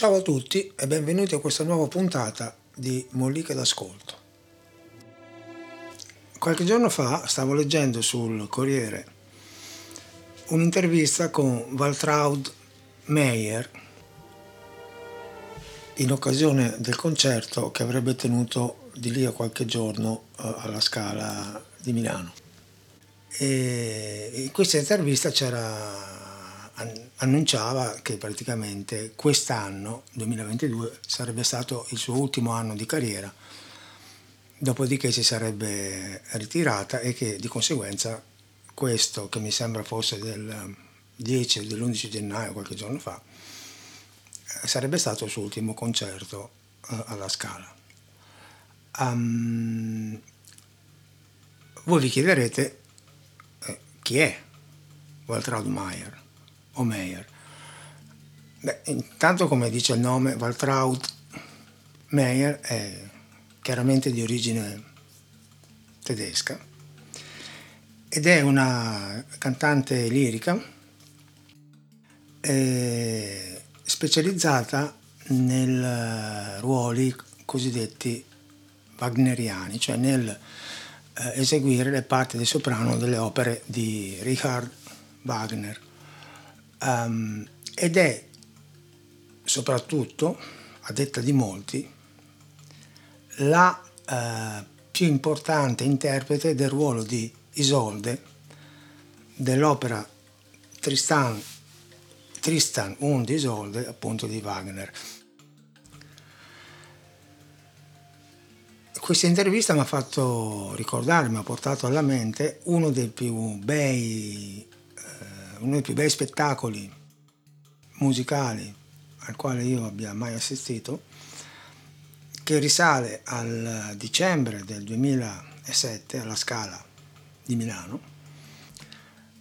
Ciao a tutti e benvenuti a questa nuova puntata di Molliche d'Ascolto. Qualche giorno fa stavo leggendo sul Corriere un'intervista con Waltraud Meyer in occasione del concerto che avrebbe tenuto di lì a qualche giorno eh, alla Scala di Milano. E in questa intervista c'era, annunciava che praticamente quest'anno, 2022, sarebbe stato il suo ultimo anno di carriera, dopodiché si sarebbe ritirata e che di conseguenza questo, che mi sembra fosse del 10 o dell'11 gennaio, qualche giorno fa, sarebbe stato il suo ultimo concerto uh, alla Scala. Um, voi vi chiederete eh, chi è Waltraud Meyer o Meyer. Beh, intanto come dice il nome, Waltraud Meyer è chiaramente di origine tedesca ed è una cantante lirica eh, specializzata nei ruoli cosiddetti wagneriani, cioè nel eh, eseguire le parti di soprano delle opere di Richard Wagner. Um, ed è soprattutto, a detta di molti, la eh, più importante interprete del ruolo di Isolde dell'opera Tristan Tristan und Isolde appunto di Wagner. Questa intervista mi ha fatto ricordare, mi ha portato alla mente uno dei più bei, uno dei più bei spettacoli musicali al quale io abbia mai assistito, che risale al dicembre del 2007 alla Scala di Milano,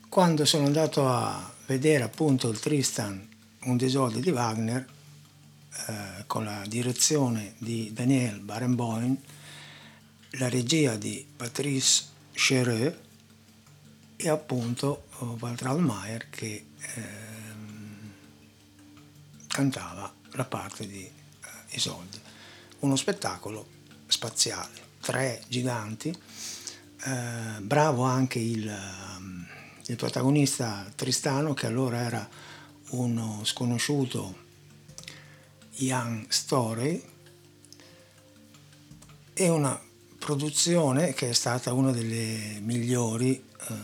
quando sono andato a vedere appunto il Tristan un desordine di Wagner eh, con la direzione di Daniel Barenboim, la regia di Patrice Chereux e appunto Waltraud Mayer che eh, cantava la parte di eh, Isolde. Uno spettacolo spaziale, tre giganti, eh, bravo anche il il protagonista Tristano, che allora era uno sconosciuto Young Story, e una produzione che è stata una delle migliori eh,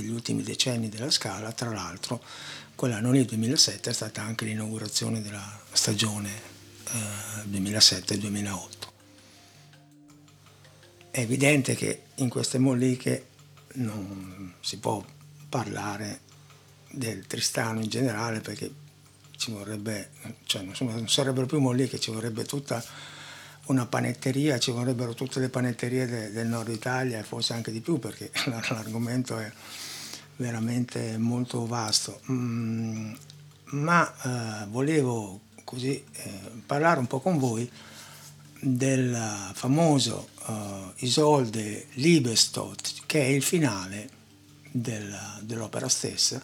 degli ultimi decenni della Scala, tra l'altro quell'anno lì, 2007, è stata anche l'inaugurazione della stagione eh, 2007-2008. È evidente che in queste molliche non si può parlare del Tristano in generale perché ci vorrebbe, cioè non sarebbero più molliche, ci vorrebbe tutta una panetteria, ci vorrebbero tutte le panetterie de, del nord Italia e forse anche di più perché l'argomento è veramente molto vasto. Mm, ma eh, volevo così eh, parlare un po' con voi del famoso uh, Isolde Liebestot, che è il finale della, dell'opera stessa,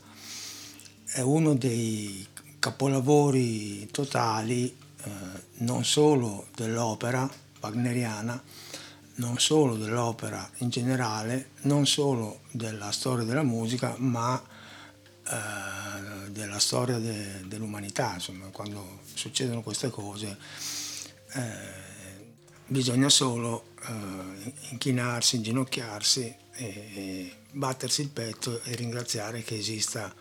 è uno dei capolavori totali uh, non solo dell'opera wagneriana, non solo dell'opera in generale, non solo della storia della musica, ma uh, della storia de, dell'umanità, insomma, quando succedono queste cose. Eh, bisogna solo eh, inchinarsi, inginocchiarsi e, e, battersi il petto e ringraziare che, esista,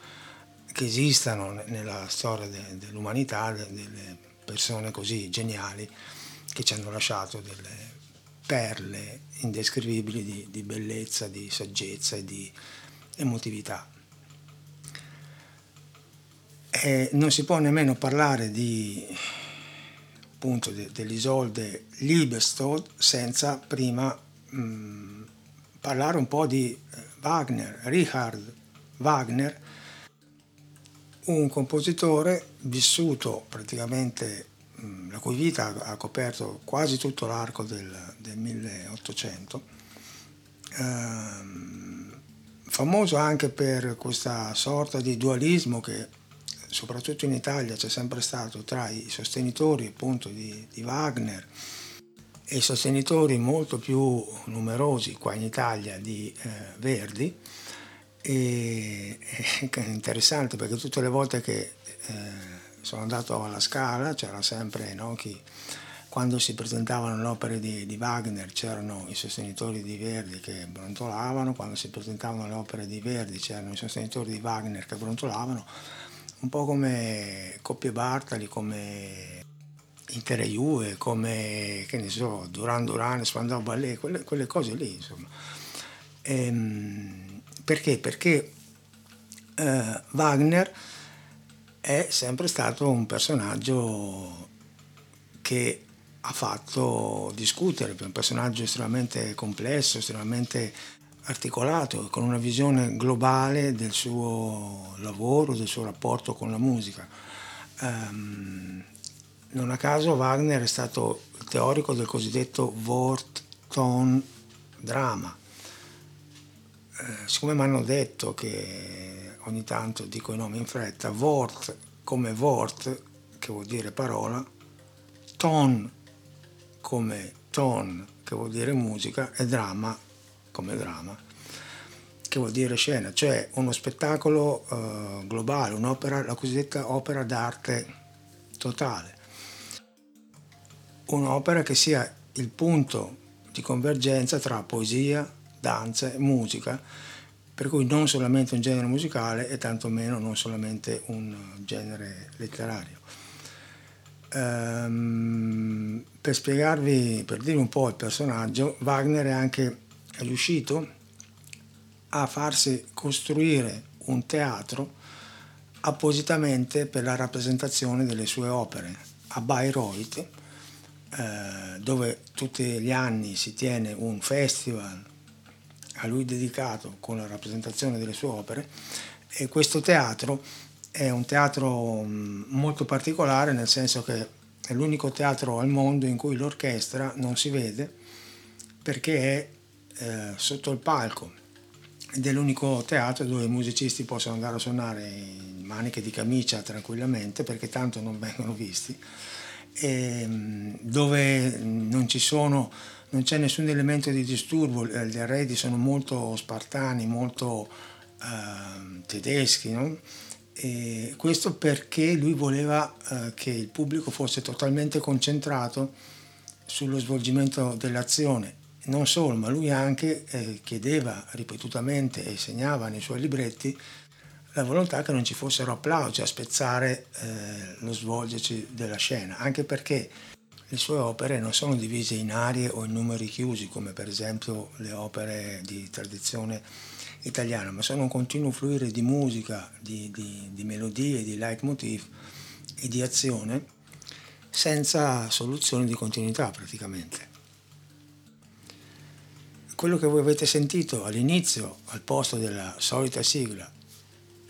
che esistano nella storia de, dell'umanità de, delle persone così geniali che ci hanno lasciato delle perle indescrivibili di, di bellezza, di saggezza e di emotività. E non si può nemmeno parlare di appunto de, dell'Isolde Liebestod senza prima mh, parlare un po' di eh, Wagner, Richard Wagner, un compositore vissuto praticamente, la cui vita ha coperto quasi tutto l'arco del, del 1800, ehm, famoso anche per questa sorta di dualismo che soprattutto in Italia c'è sempre stato tra i sostenitori appunto di, di Wagner e i sostenitori molto più numerosi qua in Italia di eh, Verdi. E è interessante perché tutte le volte che eh, sono andato alla Scala c'era sempre no, chi, quando si presentavano le opere di, di, Wagner c'erano i sostenitori di Verdi che brontolavano, quando si presentavano le opere di Verdi c'erano i sostenitori di Wagner che brontolavano, un po' come Coppie Bartali, come Inter Juve, come che ne so, Duran Duran, Spandau Ballet, quelle, quelle cose lì insomma. Ehm, perché? Perché eh, Wagner è sempre stato un personaggio che ha fatto discutere, un personaggio estremamente complesso, estremamente articolato, con una visione globale del suo lavoro, del suo rapporto con la musica. Um, non a caso Wagner è stato il teorico del cosiddetto Wort-Ton-Drama. Eh, siccome mi hanno detto che ogni tanto dico i nomi in fretta, Wort come Wort, che vuol dire parola, Ton come ton, che vuol dire musica, e dramma come dramma, che vuol dire scena, cioè uno spettacolo uh, globale, un'opera, la cosiddetta opera d'arte totale. Un'opera che sia il punto di convergenza tra poesia, danza e musica, per cui non solamente un genere musicale e tantomeno non solamente un genere letterario. Um, per spiegarvi, per dire un po' il personaggio, Wagner è anche riuscito a farsi costruire un teatro appositamente per la rappresentazione delle sue opere a Bayreuth, eh, dove tutti gli anni si tiene un festival a lui dedicato con la rappresentazione delle sue opere e questo teatro è un teatro mm, molto particolare nel senso che è l'unico teatro al mondo in cui l'orchestra non si vede perché è eh, sotto il palco. Ed è l'unico teatro dove i musicisti possono andare a suonare in maniche di camicia tranquillamente perché tanto non vengono visti. E mm, dove non ci sono non c'è nessun elemento di disturbo gli arredi sono molto spartani molto eh, tedeschi no? E questo perché lui voleva eh, che il pubblico fosse totalmente concentrato sullo svolgimento dell'azione. Non solo, ma lui anche eh, chiedeva ripetutamente e segnava nei suoi libretti la volontà che non ci fossero applausi a spezzare eh, lo svolgersi della scena, anche perché le sue opere non sono divise in aree o in numeri chiusi, come per esempio le opere di tradizione italiana, ma sono un continuo fluire di musica, di, di, di melodie, di leitmotiv e di azione senza soluzione di continuità praticamente. Quello che voi avete sentito all'inizio, al posto della solita sigla,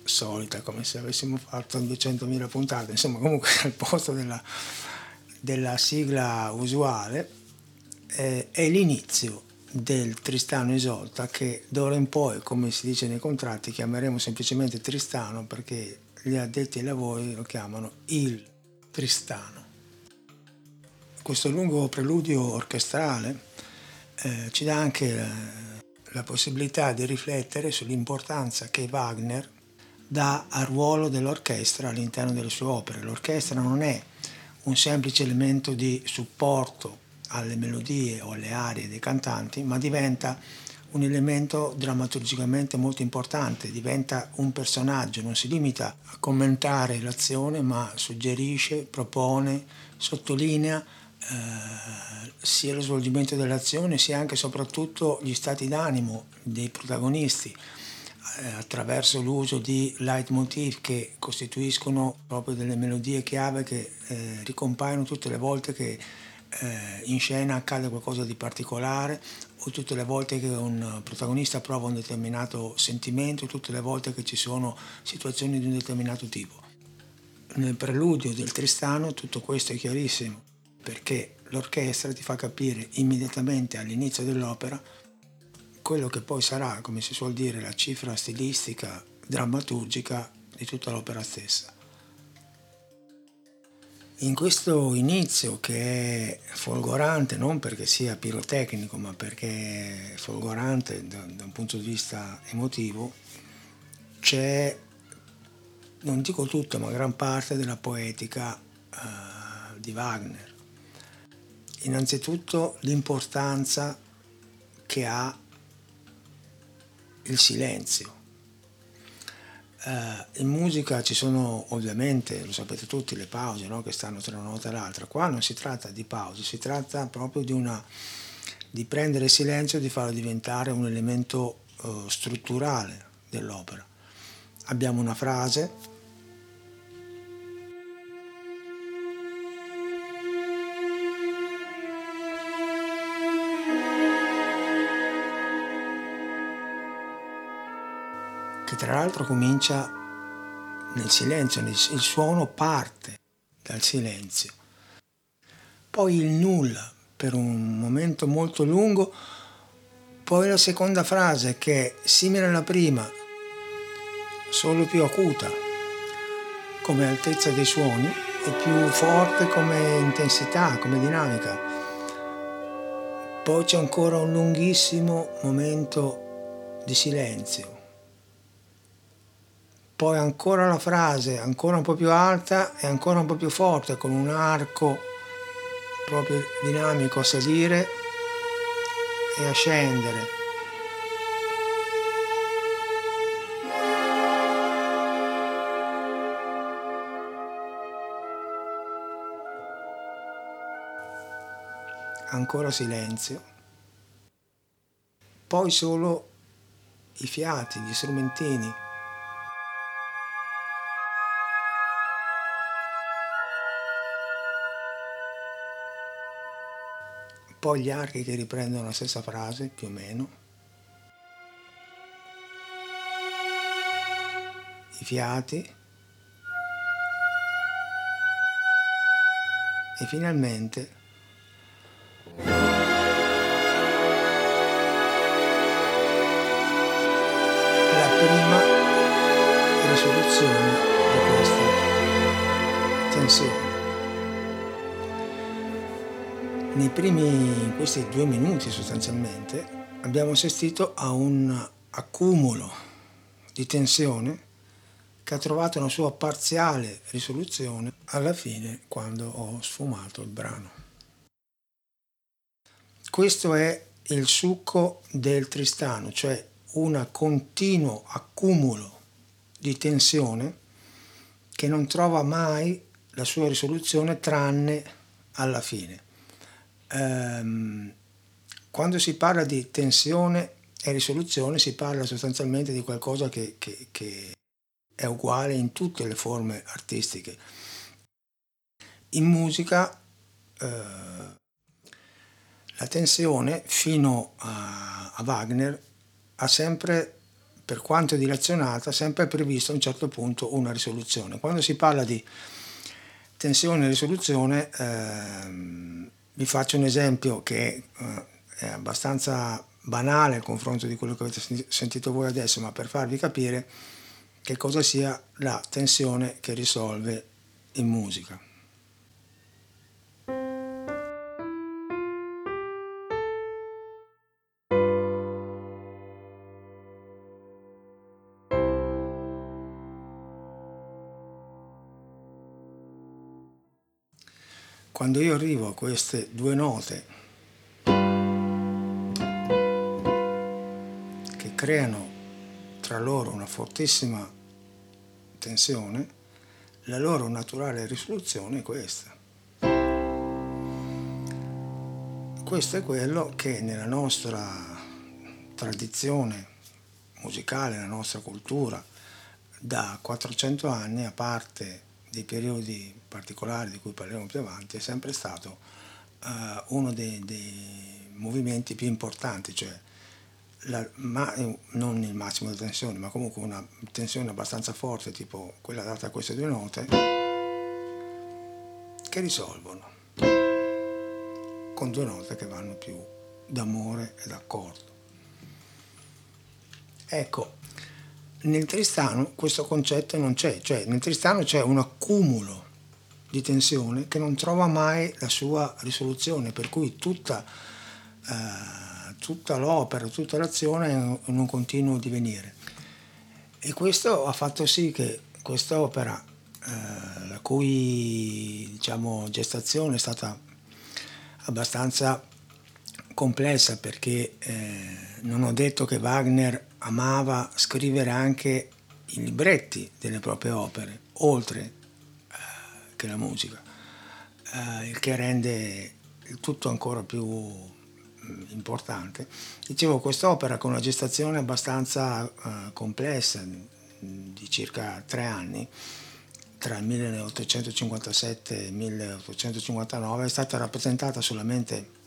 solita come se avessimo fatto 200.000 puntate, insomma comunque al posto della, della sigla usuale, eh, è l'inizio del Tristano Isolta che d'ora in poi, come si dice nei contratti, chiameremo semplicemente Tristano perché gli addetti ai lavori lo chiamano il Tristano. Questo lungo preludio orchestrale eh, ci dà anche la, la possibilità di riflettere sull'importanza che Wagner dà al ruolo dell'orchestra all'interno delle sue opere. L'orchestra non è un semplice elemento di supporto alle melodie o alle arie dei cantanti, ma diventa un elemento drammaturgicamente molto importante, diventa un personaggio, non si limita a commentare l'azione, ma suggerisce, propone, sottolinea eh, sia lo svolgimento dell'azione sia anche e soprattutto gli stati d'animo dei protagonisti attraverso l'uso di leitmotiv che costituiscono proprio delle melodie chiave che eh, ricompaiono tutte le volte che eh, in scena accade qualcosa di particolare o tutte le volte che un protagonista prova un determinato sentimento, tutte le volte che ci sono situazioni di un determinato tipo. Nel preludio del Tristano tutto questo è chiarissimo perché l'orchestra ti fa capire immediatamente all'inizio dell'opera quello che poi sarà, come si suol dire, la cifra stilistica, drammaturgica di tutta l'opera stessa. in questo inizio che è folgorante non perché sia pirotecnico ma perché è folgorante da, da un punto di vista emotivo c'è non dico tutto ma gran parte della poetica uh, di Wagner innanzitutto l'importanza che ha il silenzio Uh, in musica ci sono ovviamente, lo sapete tutti, le pause no? che stanno tra una nota e l'altra. Qua non si tratta di pause, si tratta proprio di, una, di prendere il silenzio e di farlo diventare un elemento uh, strutturale dell'opera. Abbiamo una frase, che tra l'altro comincia nel silenzio, il suono parte dal silenzio. Poi il nulla per un momento molto lungo, poi la seconda frase che è simile alla prima, solo più acuta come altezza dei suoni e più forte come intensità, come dinamica. Poi c'è ancora un lunghissimo momento di silenzio poi ancora la frase ancora un po' più alta e ancora un po' più forte con un arco proprio dinamico a salire e a scendere. Ancora silenzio. Poi solo i fiati, gli strumentini poi gli archi che riprendono la stessa frase più o meno, i fiati e finalmente la prima risoluzione di questa tensione. Nei primi, questi due minuti sostanzialmente, abbiamo assistito a un accumulo di tensione che ha trovato una sua parziale risoluzione alla fine quando ho sfumato il brano. Questo è il succo del Tristano, cioè un continuo accumulo di tensione che non trova mai la sua risoluzione tranne alla fine ehm, quando si parla di tensione e risoluzione si parla sostanzialmente di qualcosa che, che, che è uguale in tutte le forme artistiche. In musica eh, la tensione fino a, a, Wagner ha sempre, per quanto dilazionata, sempre previsto a un certo punto una risoluzione. Quando si parla di tensione e risoluzione ehm, vi faccio un esempio che eh, è abbastanza banale al confronto di quello che avete sentito voi adesso, ma per farvi capire che cosa sia la tensione che risolve in musica. Quando io arrivo a queste due note che creano tra loro una fortissima tensione, la loro naturale risoluzione è questa. Questo è quello che nella nostra tradizione musicale, nella nostra cultura, da 400 anni, a parte dei periodi particolari di cui parleremo più avanti, è sempre stato uh, uno dei, dei, movimenti più importanti, cioè la, ma, non il massimo di tensione, ma comunque una tensione abbastanza forte, tipo quella data a queste due note, che risolvono con due note che vanno più d'amore e d'accordo. Ecco, nel Tristano questo concetto non c'è, cioè nel Tristano c'è un accumulo di tensione che non trova mai la sua risoluzione, per cui tutta, eh, tutta l'opera, tutta l'azione è in un continuo divenire. E questo ha fatto sì che quest'opera, eh, la cui diciamo, gestazione è stata abbastanza complessa perché eh, non ho detto che Wagner amava scrivere anche i libretti delle proprie opere, oltre eh, che la musica, eh, il che rende il tutto ancora più mm, importante. Dicevo, quest'opera con una gestazione abbastanza eh, complessa, mm, di circa tre anni, tra il 1857 e il 1859, è stata rappresentata solamente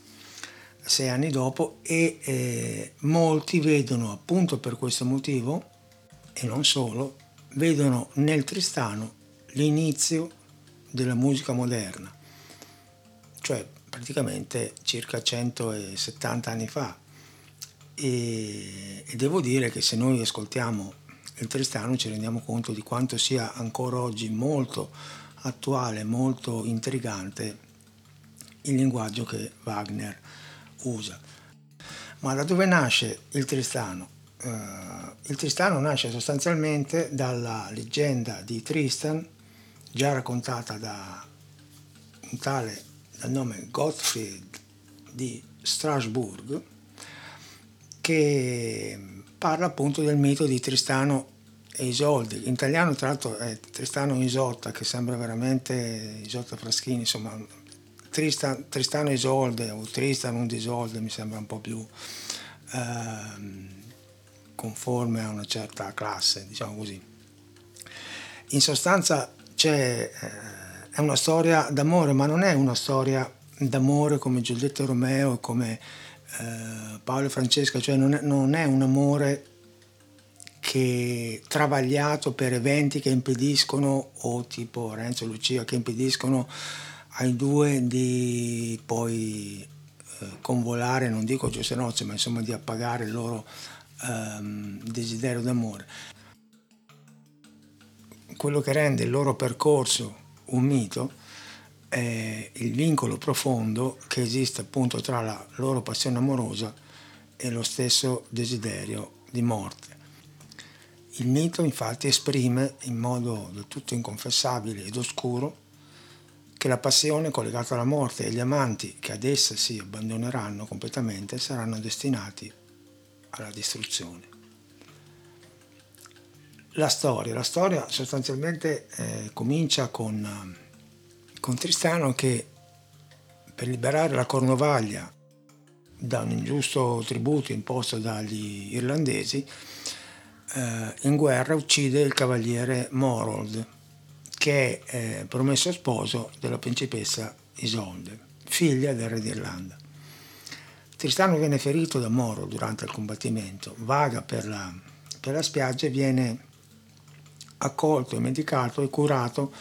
sei anni dopo e eh, molti vedono appunto per questo motivo e non solo, vedono nel Tristano l'inizio della musica moderna, cioè praticamente circa 170 anni fa. E, e devo dire che se noi ascoltiamo il Tristano ci rendiamo conto di quanto sia ancora oggi molto attuale, molto intrigante il linguaggio che Wagner ha usa. Ma da dove nasce il Tristano? Uh, il Tristano nasce sostanzialmente dalla leggenda di Tristan, già raccontata da un tale dal nome Gottfried di Strasburg, che parla appunto del mito di Tristano e Isolde. In italiano tra l'altro è Tristano Isotta, che sembra veramente Isotta Fraschini, insomma Tristan, Tristano Isolde o Tristan un Isolde mi sembra un po' più eh, conforme a una certa classe, diciamo così. In sostanza eh, è una storia d'amore, ma non è una storia d'amore come Giulietta e Romeo, come eh, Paolo e Francesca, cioè non è, non è un amore che travagliato per eventi che impediscono, o tipo Renzo e Lucia, che impediscono ai due di poi eh, convolare, non dico giuste nozze, ma insomma di appagare il loro ehm, desiderio d'amore. Quello che rende il loro percorso un mito è il vincolo profondo che esiste appunto tra la loro passione amorosa e lo stesso desiderio di morte. Il mito infatti esprime in modo del tutto inconfessabile ed oscuro che la passione collegata alla morte e gli amanti che ad essa si abbandoneranno completamente saranno destinati alla distruzione. La storia, la storia sostanzialmente eh, comincia con, con Tristano che per liberare la Cornovaglia da un ingiusto tributo imposto dagli irlandesi, eh, in guerra uccide il cavaliere Morold, che è eh, promesso sposo della principessa Isolde, figlia del re d'Irlanda. Tristano viene ferito da Moro durante il combattimento, vaga per la, per la spiaggia e viene accolto medicato e curato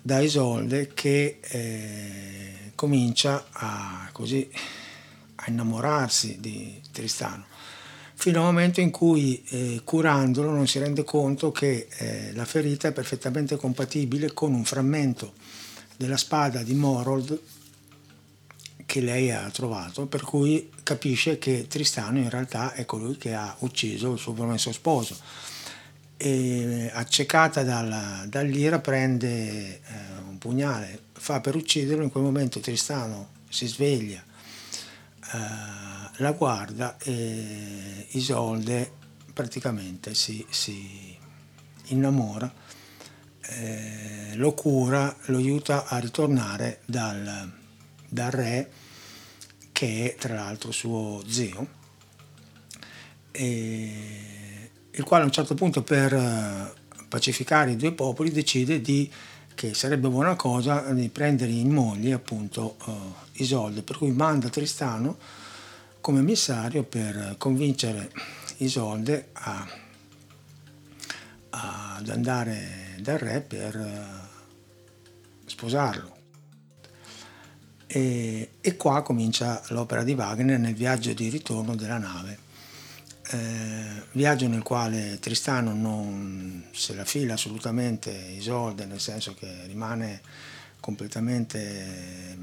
da Isolde che eh, comincia a, così, a innamorarsi di Tristano fino al momento in cui eh, curandolo non si rende conto che eh, la ferita è perfettamente compatibile con un frammento della spada di Morold che lei ha trovato, per cui capisce che Tristano in realtà è colui che ha ucciso il suo promesso sposo. E, accecata dalla, dall'ira prende eh, un pugnale, fa per ucciderlo, in quel momento Tristano si sveglia eh, la guarda e Isolde praticamente si, si innamora, eh, lo cura, lo aiuta a ritornare dal, dal re che è tra l'altro suo zio, e, il quale a un certo punto per eh, pacificare i due popoli decide di che sarebbe buona cosa di prendere in moglie appunto uh, Isolde, per cui manda Tristano come emissario per convincere Isolde a, a, ad andare dal re per uh, sposarlo. E, e qua comincia l'opera di Wagner nel viaggio di ritorno della nave eh, viaggio nel quale Tristano non se la fila assolutamente Isolde, nel senso che rimane completamente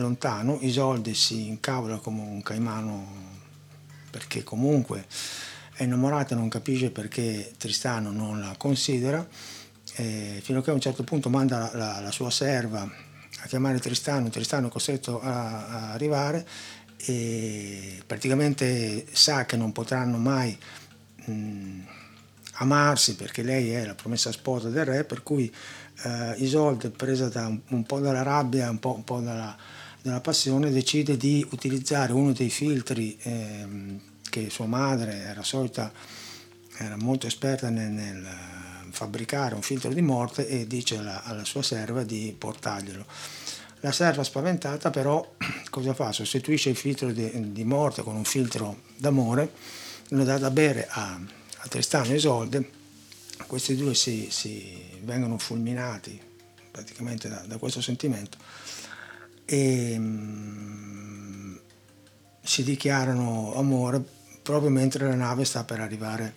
lontano, Isolde si incavola come un caimano perché comunque è innamorata non capisce perché Tristano non la considera, eh, fino a che a un certo punto manda la, la, la sua serva a chiamare Tristano, Tristano è costretto a, a, arrivare e praticamente sa che non potranno mai mh, amarsi perché lei è la promessa sposa del re, per cui eh, Isolde, presa da un, un, po' dalla rabbia, un po', un po dalla, dalla, passione, decide di utilizzare uno dei filtri eh, che sua madre era solita, era molto esperta nel, nel fabbricare un filtro di morte e dice alla, alla sua serva di portarglielo. La serva spaventata però cosa fa? Sostituisce il filtro di, di morte con un filtro d'amore, lo dà da bere a, a Tristano e Isolde, questi due si, si vengono fulminati praticamente da, da questo sentimento e um, si dichiarano amore proprio mentre la nave sta per arrivare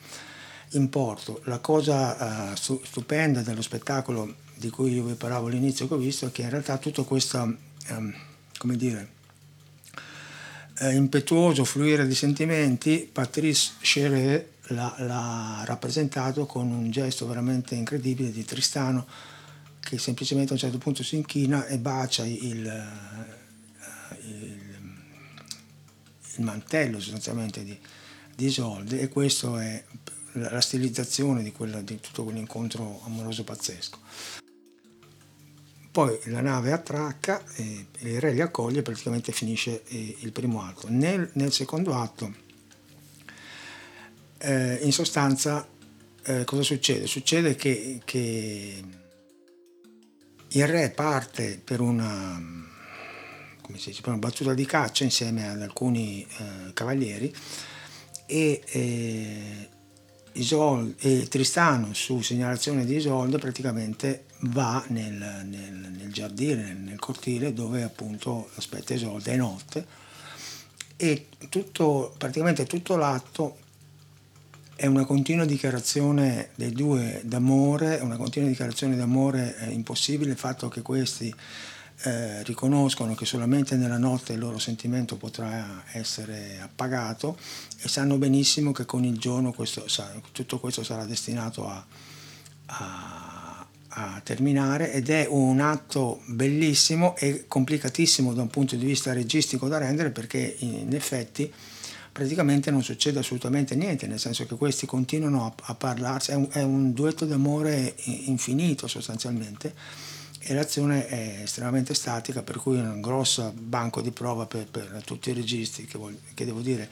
in porto. La cosa uh, stupenda dello spettacolo di cui io vi parlavo all'inizio che ho visto è che in realtà tutto questo, um, come dire, eh, impetuoso fluire di sentimenti, Patrice Chéret l'ha, l'ha rappresentato con un gesto veramente incredibile di Tristano che semplicemente a un certo punto si inchina e bacia il, uh, il, il mantello sostanzialmente di, di Isolde e questa è la stilizzazione di, quella, di tutto quell'incontro amoroso pazzesco. Poi la nave attracca e il re li accoglie e praticamente finisce eh, il primo atto. Nel, nel secondo atto, eh, in sostanza, eh, cosa succede? Succede che, che, il re parte per una, dice, per una battuta di caccia insieme ad alcuni eh, cavalieri e eh, Isolde, e Tristano su segnalazione di Isolde praticamente va nel, nel, nel giardino, nel, nel, cortile dove appunto aspetta Isolde, è notte e tutto, praticamente tutto l'atto è una continua dichiarazione dei due d'amore, una continua dichiarazione d'amore eh, impossibile, il fatto che questi eh, riconoscono che solamente nella notte il loro sentimento potrà essere appagato e sanno benissimo che con il giorno questo, tutto questo sarà destinato a, a, a, terminare ed è un atto bellissimo e complicatissimo da un punto di vista registico da rendere perché in effetti praticamente non succede assolutamente niente, nel senso che questi continuano a, a parlarsi, è un, è un duetto d'amore infinito sostanzialmente e l'azione è estremamente statica, per cui è un grosso banco di prova per, per tutti i registi, che, voglio, che devo dire,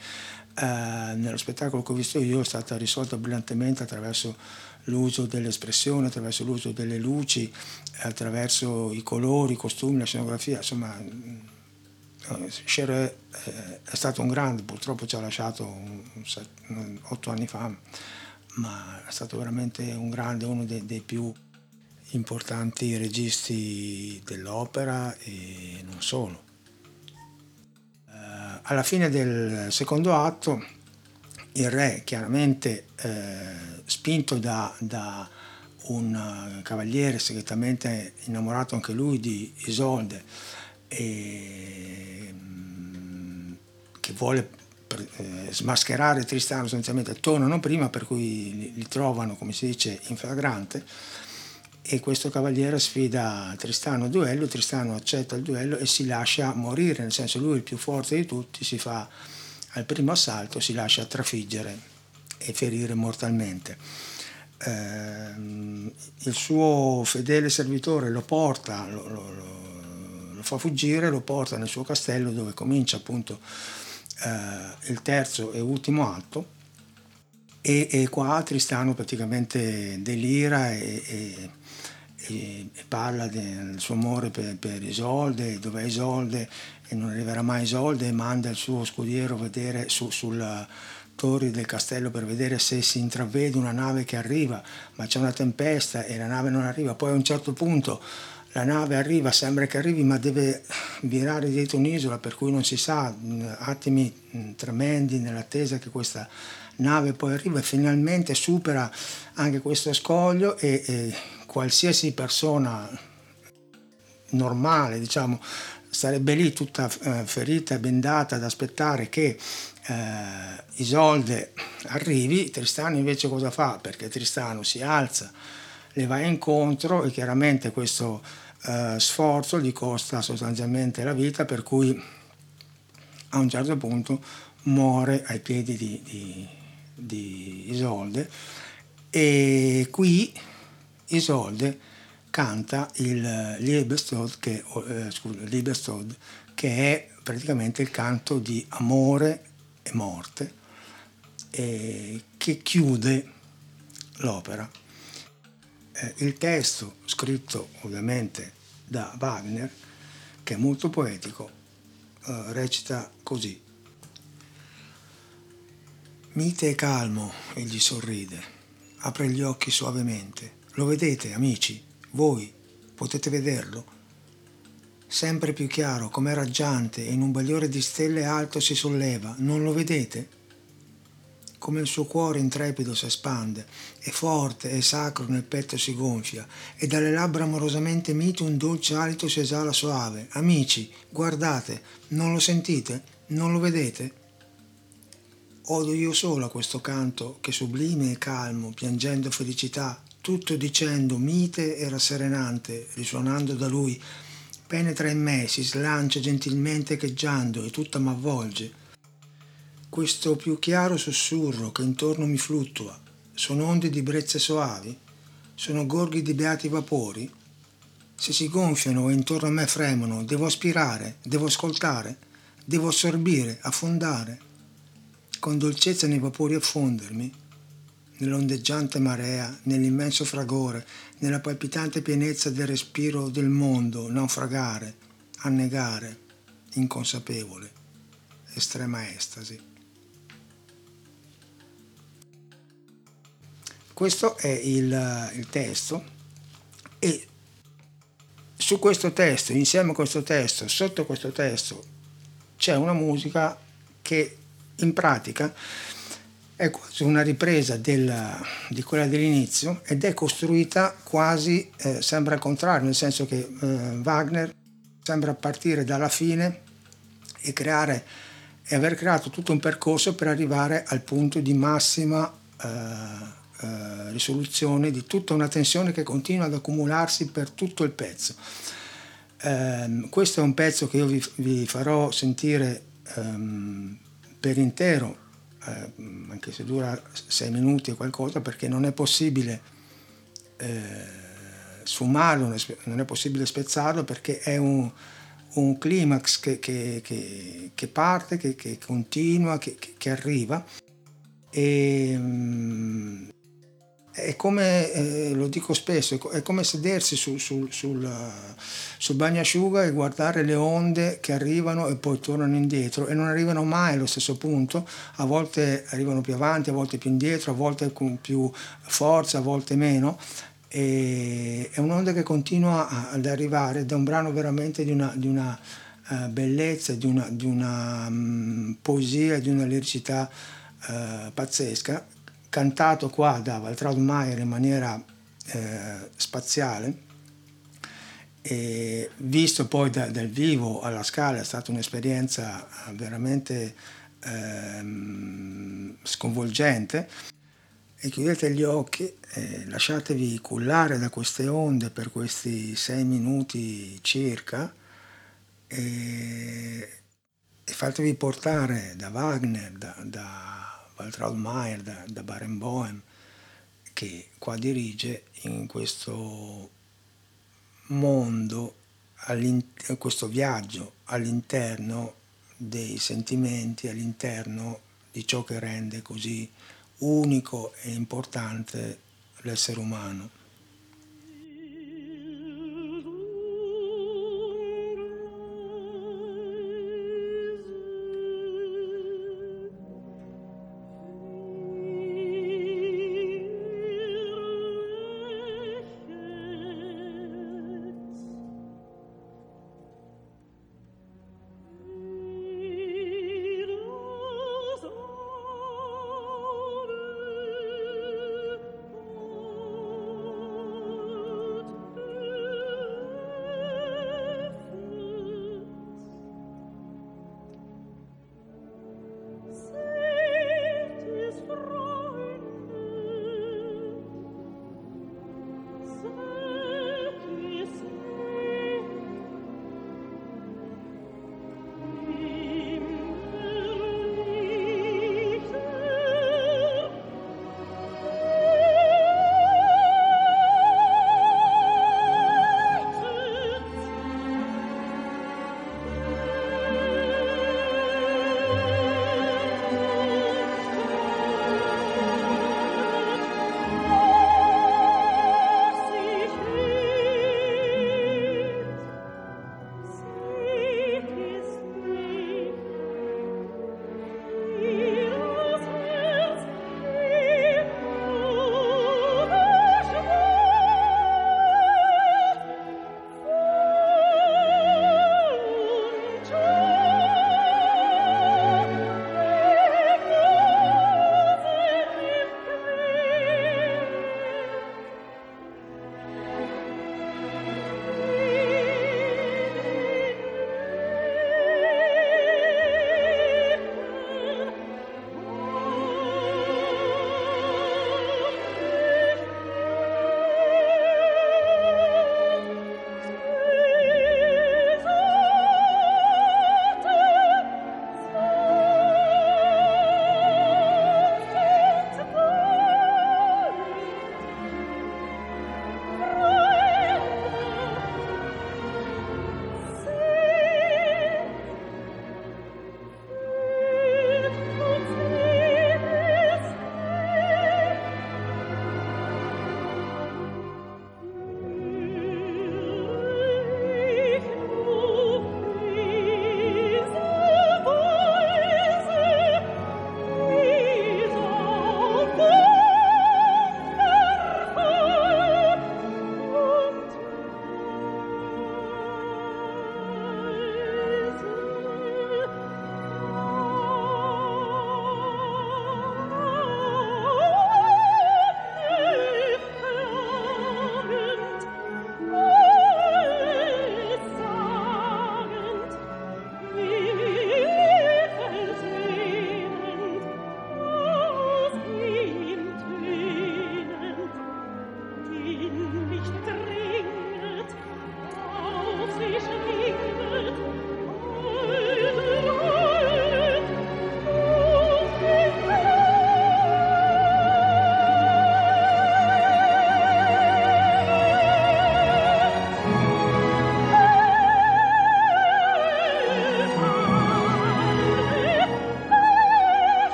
eh, nello spettacolo che ho visto io è stata risolta brillantemente attraverso l'uso delle espressioni, attraverso l'uso delle luci, attraverso i colori, i costumi, la scenografia, insomma Scher eh, è stato un grande, purtroppo ci ha lasciato otto anni fa, ma è stato veramente un grande, uno dei, dei più importanti registi dell'opera e non solo. Eh, alla fine del secondo atto il re chiaramente eh, spinto da, da, un cavaliere segretamente innamorato anche lui di Isolde e, mm, che vuole eh, smascherare Tristano sostanzialmente tornano prima per cui li, li trovano come si dice in flagrante e questo cavaliere sfida Tristano a duello, Tristano accetta il duello e si lascia morire, nel senso lui il più forte di tutti, si fa al primo assalto, si lascia trafiggere e ferire mortalmente. Eh, il suo fedele servitore lo porta, lo, lo, lo, fa fuggire, lo porta nel suo castello dove comincia appunto eh, il terzo e ultimo atto. E, e, qua Tristano praticamente delira e, e e, parla del suo amore per, per Isolde, dov'è Isolde e non arriverà mai Isolde e manda il suo scudiero a vedere su, sulla del castello per vedere se si intravede una nave che arriva, ma c'è una tempesta e la nave non arriva, poi a un certo punto la nave arriva, sembra che arrivi, ma deve virare dietro un'isola, per cui non si sa, attimi tremendi nell'attesa che questa nave poi arriva e finalmente supera anche questo scoglio e, e qualsiasi persona normale, diciamo, sarebbe lì tutta eh, ferita e bendata ad aspettare che eh, Isolde arrivi, Tristano invece cosa fa? Perché Tristano si alza, le va incontro e chiaramente questo eh, sforzo gli costa sostanzialmente la vita per cui a un certo punto muore ai piedi di, di, di Isolde e qui Isolde canta il Liebestod che, eh, scusa, Liebestod, che è praticamente il canto di amore e morte eh, che chiude l'opera. Eh, il testo, scritto ovviamente da Wagner, che è molto poetico, eh, recita così. Mite e calmo egli sorride, apre gli occhi suavemente. Lo vedete, amici? Voi potete vederlo? Sempre più chiaro, come raggiante, e in un bagliore di stelle alto si solleva. Non lo vedete? Come il suo cuore intrepido si espande, e forte e sacro nel petto si gonfia, e dalle labbra amorosamente mite un dolce alito si esala soave. Amici, guardate, non lo sentite? Non lo vedete? Odo io solo a questo canto che sublime e calmo, piangendo felicità, tutto dicendo mite e rasserenante, risuonando da lui, penetra in me, si slancia gentilmente echeggiando e tutta m'avvolge. Questo più chiaro sussurro che intorno mi fluttua, sono onde di brezze soavi? Sono gorghi di beati vapori? Se si gonfiano e intorno a me fremono, devo aspirare, devo ascoltare, devo assorbire, affondare con dolcezza nei vapori affondermi, nell'ondeggiante marea, nell'immenso fragore, nella palpitante pienezza del respiro del mondo, naufragare, annegare, inconsapevole, estrema estasi. Questo è il, il testo e su questo testo, insieme a questo testo, sotto questo testo, c'è una musica che in pratica è quasi una ripresa della, di quella dell'inizio ed è costruita quasi, eh, sembra il contrario, nel senso che eh, Wagner sembra partire dalla fine e creare e aver creato tutto un percorso per arrivare al punto di massima eh, eh risoluzione di tutta una tensione che continua ad accumularsi per tutto il pezzo. Ehm, questo è un pezzo che io vi, vi farò sentire ehm, per intero, eh, anche se dura sei minuti o qualcosa, perché non è possibile eh, sfumarlo, non è possibile spezzarlo, perché è un, un climax che, che, che, che parte, che, continua, che, arriva. E, mm, è come, eh, lo dico spesso, è come sedersi sul, sul, sul, sul, bagnasciuga e guardare le onde che arrivano e poi tornano indietro e non arrivano mai allo stesso punto, a volte arrivano più avanti, a volte più indietro, a volte con più forza, a volte meno. E è un'onda che continua ad arrivare ed è un brano veramente di una, di una uh, bellezza, di una, di una um, poesia, di una liricità uh, pazzesca cantato qua da Waltraud in maniera eh, spaziale. E visto poi da, dal vivo alla scala è stata un'esperienza veramente eh, sconvolgente. E chiudete gli occhi e lasciatevi cullare da queste onde per questi sei minuti circa e, e fatevi portare da Wagner, da, da Waltraud Maier, da, da Barenboim, che qua dirige in questo mondo, questo viaggio all'interno dei sentimenti, all'interno di ciò che rende così unico e importante l'essere umano.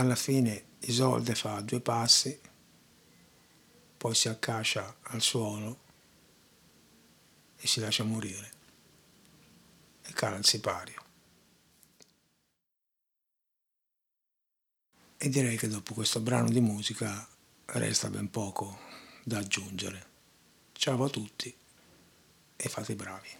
Alla fine Isolde fa due passi, poi si accascia al suolo e si lascia morire e cala il sipario. E direi che dopo questo brano di musica resta ben poco da aggiungere. Ciao a tutti e fate i bravi.